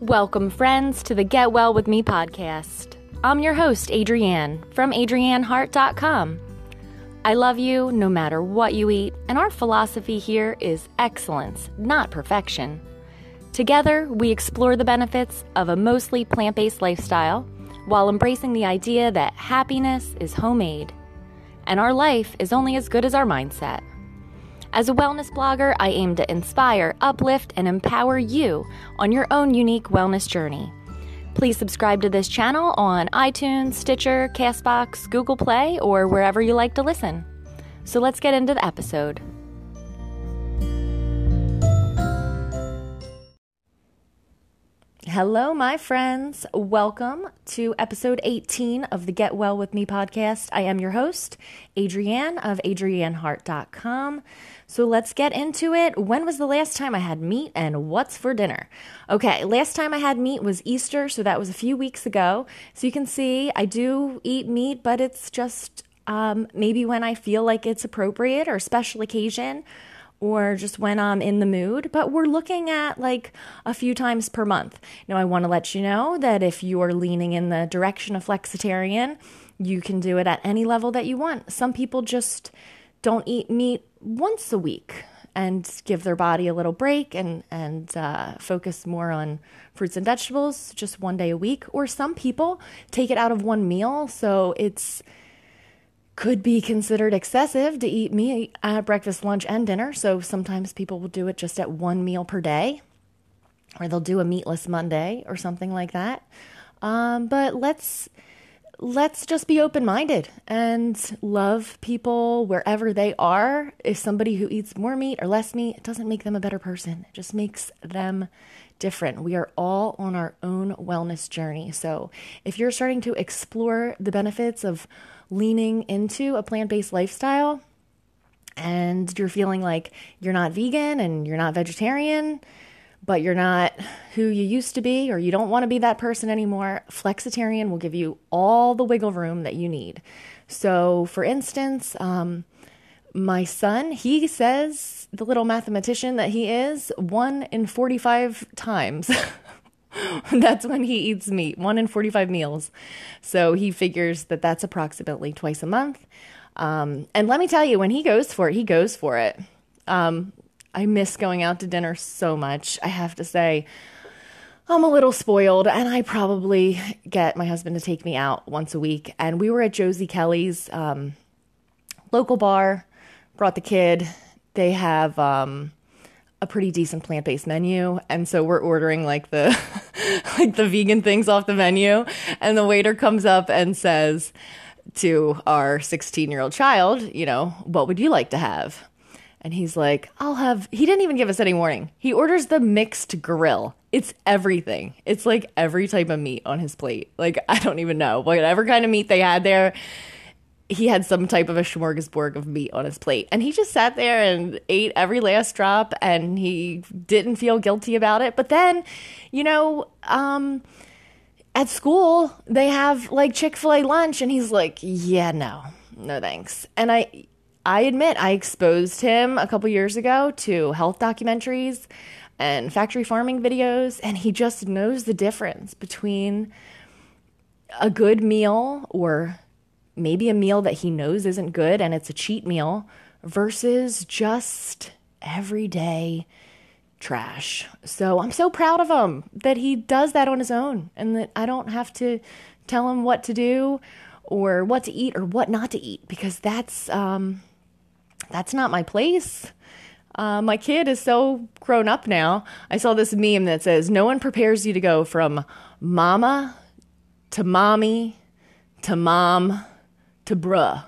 Welcome, friends, to the Get Well With Me podcast. I'm your host, Adrienne, from AdrienneHart.com. I love you no matter what you eat, and our philosophy here is excellence, not perfection. Together, we explore the benefits of a mostly plant based lifestyle while embracing the idea that happiness is homemade and our life is only as good as our mindset. As a wellness blogger, I aim to inspire, uplift, and empower you on your own unique wellness journey. Please subscribe to this channel on iTunes, Stitcher, Castbox, Google Play, or wherever you like to listen. So let's get into the episode. Hello, my friends. Welcome to episode 18 of the Get Well With Me podcast. I am your host, Adrienne of AdrienneHart.com. So let's get into it. When was the last time I had meat and what's for dinner? Okay, last time I had meat was Easter, so that was a few weeks ago. So you can see I do eat meat, but it's just um, maybe when I feel like it's appropriate or special occasion or just when I'm in the mood, but we're looking at like a few times per month. Now, I want to let you know that if you're leaning in the direction of flexitarian, you can do it at any level that you want. Some people just don't eat meat once a week and give their body a little break and and uh, focus more on fruits and vegetables just one day a week. Or some people take it out of one meal, so it's could be considered excessive to eat meat at breakfast, lunch, and dinner. So sometimes people will do it just at one meal per day, or they'll do a meatless Monday or something like that. Um, but let's let's just be open minded and love people wherever they are. If somebody who eats more meat or less meat, it doesn't make them a better person. It just makes them different. We are all on our own wellness journey. So if you're starting to explore the benefits of leaning into a plant based lifestyle and you're feeling like you're not vegan and you're not vegetarian, but you're not who you used to be or you don't want to be that person anymore, Flexitarian will give you all the wiggle room that you need. So, for instance, um, my son, he says, the little mathematician that he is, one in 45 times that's when he eats meat, one in 45 meals. So he figures that that's approximately twice a month. Um, and let me tell you, when he goes for it, he goes for it. Um, I miss going out to dinner so much. I have to say, I'm a little spoiled, and I probably get my husband to take me out once a week. And we were at Josie Kelly's um, local bar, brought the kid. They have um, a pretty decent plant-based menu and so we're ordering like the like the vegan things off the menu and the waiter comes up and says to our 16-year-old child, you know, what would you like to have? And he's like, I'll have, he didn't even give us any warning. He orders the mixed grill. It's everything. It's like every type of meat on his plate. Like, I don't even know. Whatever kind of meat they had there, he had some type of a smorgasbord of meat on his plate. And he just sat there and ate every last drop and he didn't feel guilty about it. But then, you know, um, at school, they have like Chick fil A lunch and he's like, yeah, no, no thanks. And I, I admit I exposed him a couple years ago to health documentaries and factory farming videos, and he just knows the difference between a good meal or maybe a meal that he knows isn't good and it's a cheat meal versus just everyday trash. So I'm so proud of him that he does that on his own and that I don't have to tell him what to do or what to eat or what not to eat because that's um that's not my place. Uh, my kid is so grown up now. I saw this meme that says, No one prepares you to go from mama to mommy to mom to bruh.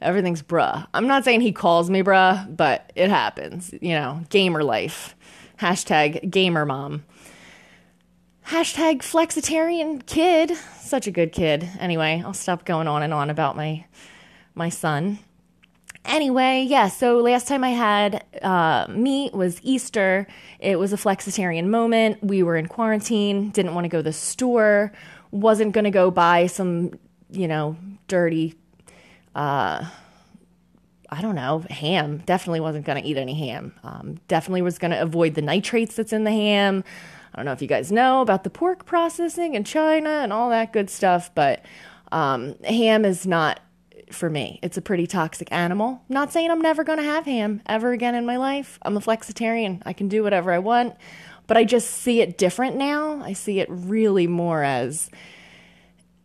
Everything's bruh. I'm not saying he calls me bruh, but it happens. You know, gamer life. Hashtag gamer mom. Hashtag flexitarian kid. Such a good kid. Anyway, I'll stop going on and on about my my son. Anyway, yeah, so last time I had uh, meat was Easter. It was a flexitarian moment. We were in quarantine, didn't want to go to the store, wasn't going to go buy some, you know, dirty, uh, I don't know, ham. Definitely wasn't going to eat any ham. Um, definitely was going to avoid the nitrates that's in the ham. I don't know if you guys know about the pork processing in China and all that good stuff, but um, ham is not for me. It's a pretty toxic animal. Not saying I'm never going to have ham ever again in my life. I'm a flexitarian. I can do whatever I want, but I just see it different now. I see it really more as,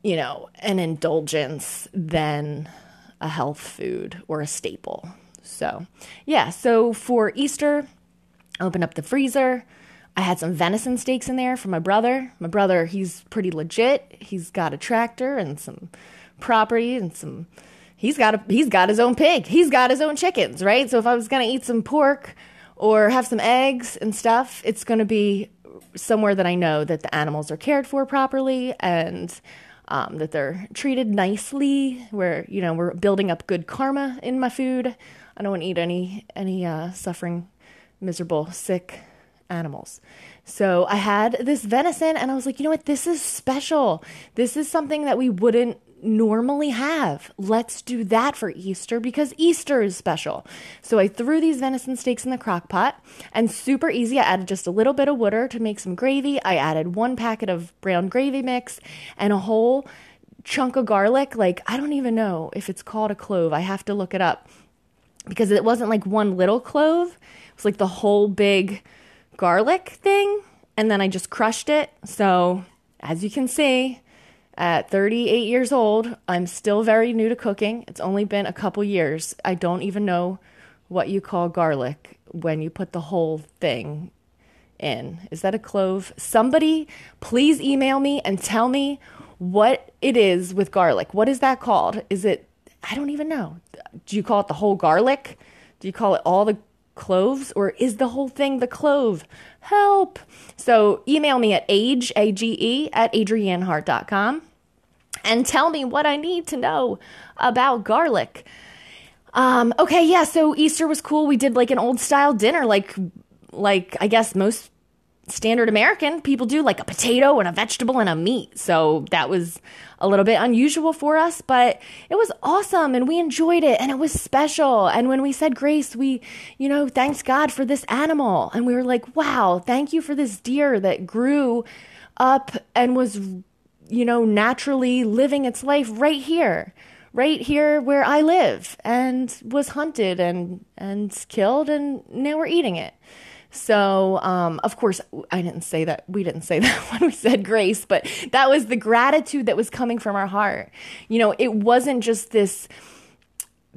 you know, an indulgence than a health food or a staple. So, yeah, so for Easter, open up the freezer I had some venison steaks in there for my brother. My brother, he's pretty legit. He's got a tractor and some property and some he's got a he's got his own pig. He's got his own chickens, right? So if I was going to eat some pork or have some eggs and stuff, it's going to be somewhere that I know that the animals are cared for properly and um, that they're treated nicely. Where you know we're building up good karma in my food. I don't want to eat any any uh, suffering, miserable, sick animals. So I had this venison and I was like, you know what? This is special. This is something that we wouldn't normally have. Let's do that for Easter because Easter is special. So I threw these venison steaks in the crock pot and super easy. I added just a little bit of water to make some gravy. I added one packet of brown gravy mix and a whole chunk of garlic. Like, I don't even know if it's called a clove. I have to look it up because it wasn't like one little clove, it was like the whole big garlic thing and then I just crushed it. So, as you can see, at 38 years old, I'm still very new to cooking. It's only been a couple years. I don't even know what you call garlic when you put the whole thing in. Is that a clove? Somebody please email me and tell me what it is with garlic. What is that called? Is it I don't even know. Do you call it the whole garlic? Do you call it all the cloves or is the whole thing the clove? Help. So email me at age, A-G-E, at adriennehart.com and tell me what I need to know about garlic. Um, okay, yeah, so Easter was cool. We did like an old style dinner, like like I guess most standard American people do, like a potato and a vegetable and a meat. So that was a little bit unusual for us, but it was awesome and we enjoyed it and it was special. And when we said grace, we, you know, thanks God for this animal. And we were like, wow, thank you for this deer that grew up and was, you know, naturally living its life right here. Right here where I live and was hunted and and killed and now we're eating it. So, um, of course, I didn't say that. We didn't say that when we said grace, but that was the gratitude that was coming from our heart. You know, it wasn't just this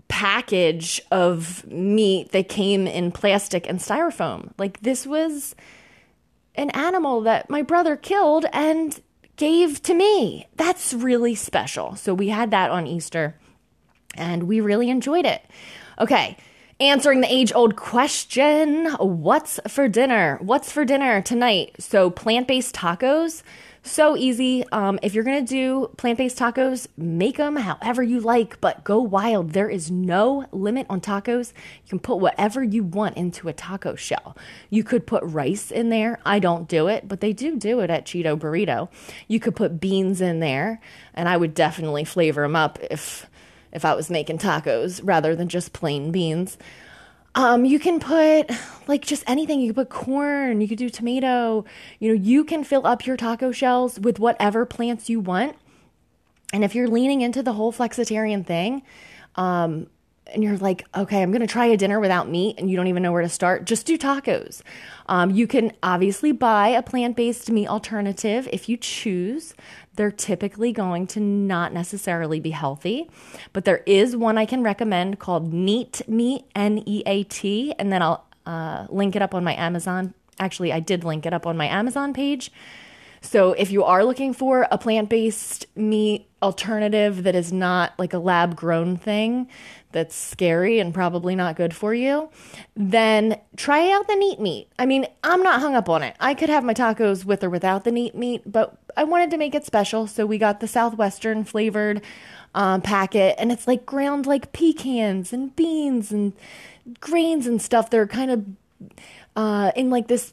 package of meat that came in plastic and styrofoam. Like, this was an animal that my brother killed and gave to me. That's really special. So, we had that on Easter and we really enjoyed it. Okay answering the age old question what's for dinner? What's for dinner tonight? So, plant based tacos. So easy. Um, if you're going to do plant based tacos, make them however you like, but go wild. There is no limit on tacos. You can put whatever you want into a taco shell. You could put rice in there. I don't do it, but they do do it at Cheeto Burrito. You could put beans in there, and I would definitely flavor them up if if I was making tacos rather than just plain beans. Um, you can put like just anything. You could put corn, you could do tomato. You know, you can fill up your taco shells with whatever plants you want. And if you're leaning into the whole flexitarian thing, um, and you're like, okay, I'm going to try a dinner without meat and you don't even know where to start, just do tacos. Um, you can obviously buy a plant based meat alternative if you choose. They're typically going to not necessarily be healthy, but there is one I can recommend called Neat Meat, N E A T, and then I'll uh, link it up on my Amazon. Actually, I did link it up on my Amazon page. So if you are looking for a plant based meat alternative that is not like a lab grown thing that's scary and probably not good for you, then try out the neat meat. I mean, I'm not hung up on it. I could have my tacos with or without the neat meat, but I wanted to make it special. So we got the Southwestern flavored um, packet, and it's like ground like pecans and beans and grains and stuff. They're kind of uh, in like this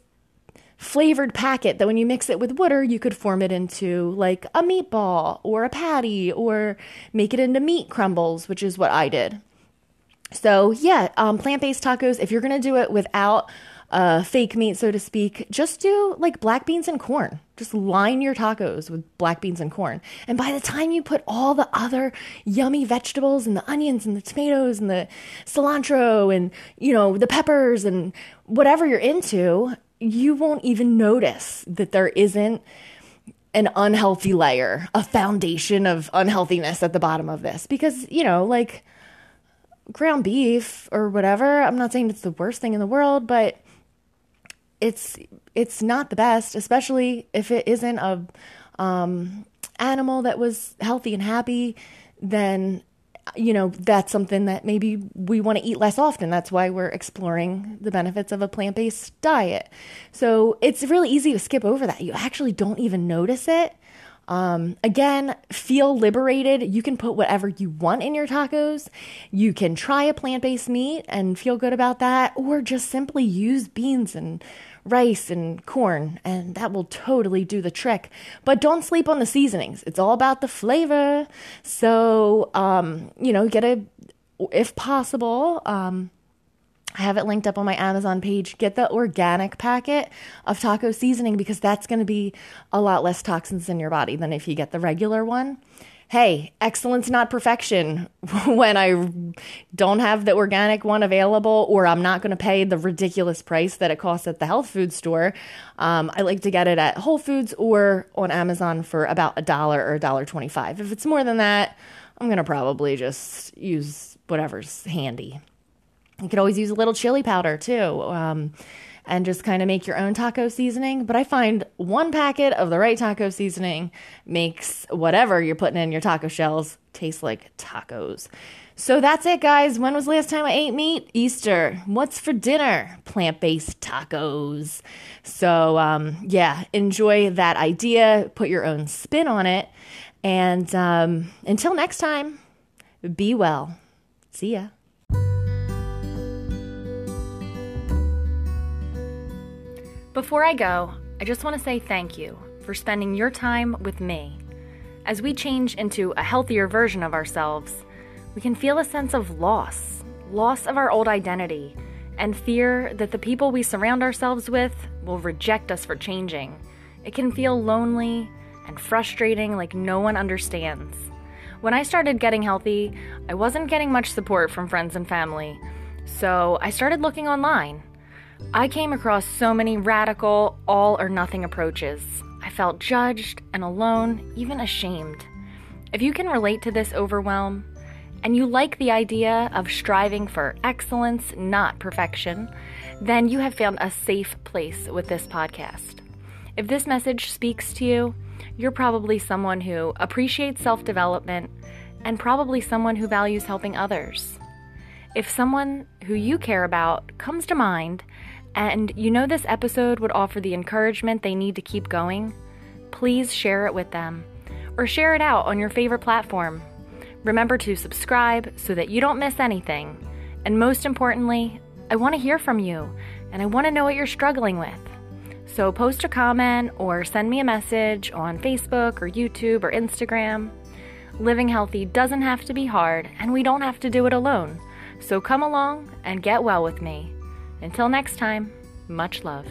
flavored packet that when you mix it with water, you could form it into like a meatball or a patty or make it into meat crumbles, which is what I did. So, yeah, um, plant based tacos, if you're going to do it without uh, fake meat, so to speak, just do like black beans and corn. Just line your tacos with black beans and corn. And by the time you put all the other yummy vegetables and the onions and the tomatoes and the cilantro and, you know, the peppers and whatever you're into, you won't even notice that there isn't an unhealthy layer, a foundation of unhealthiness at the bottom of this. Because, you know, like ground beef or whatever, I'm not saying it's the worst thing in the world, but it's it's not the best, especially if it isn't a um, animal that was healthy and happy. Then you know, that's something that maybe we want to eat less often. That's why we're exploring the benefits of a plant based diet. So it's really easy to skip over that. You actually don't even notice it. Um, again, feel liberated. You can put whatever you want in your tacos. You can try a plant based meat and feel good about that, or just simply use beans and rice and corn, and that will totally do the trick. But don't sleep on the seasonings. It's all about the flavor. So, um, you know, get a, if possible, um, I have it linked up on my Amazon page. Get the organic packet of taco seasoning because that's going to be a lot less toxins in your body than if you get the regular one hey, excellence, not perfection. when I don't have the organic one available, or I'm not going to pay the ridiculous price that it costs at the health food store, um, I like to get it at Whole Foods or on Amazon for about a dollar or a dollar twenty-five. If it's more than that, I'm going to probably just use whatever's handy. You could always use a little chili powder too. Um, and just kind of make your own taco seasoning. But I find one packet of the right taco seasoning makes whatever you're putting in your taco shells taste like tacos. So that's it, guys. When was the last time I ate meat? Easter. What's for dinner? Plant based tacos. So, um, yeah, enjoy that idea. Put your own spin on it. And um, until next time, be well. See ya. Before I go, I just want to say thank you for spending your time with me. As we change into a healthier version of ourselves, we can feel a sense of loss, loss of our old identity, and fear that the people we surround ourselves with will reject us for changing. It can feel lonely and frustrating, like no one understands. When I started getting healthy, I wasn't getting much support from friends and family, so I started looking online. I came across so many radical, all or nothing approaches. I felt judged and alone, even ashamed. If you can relate to this overwhelm, and you like the idea of striving for excellence, not perfection, then you have found a safe place with this podcast. If this message speaks to you, you're probably someone who appreciates self development and probably someone who values helping others. If someone who you care about comes to mind, and you know this episode would offer the encouragement they need to keep going, please share it with them or share it out on your favorite platform. Remember to subscribe so that you don't miss anything. And most importantly, I want to hear from you and I want to know what you're struggling with. So post a comment or send me a message on Facebook or YouTube or Instagram. Living healthy doesn't have to be hard and we don't have to do it alone. So come along and get well with me. Until next time, much love.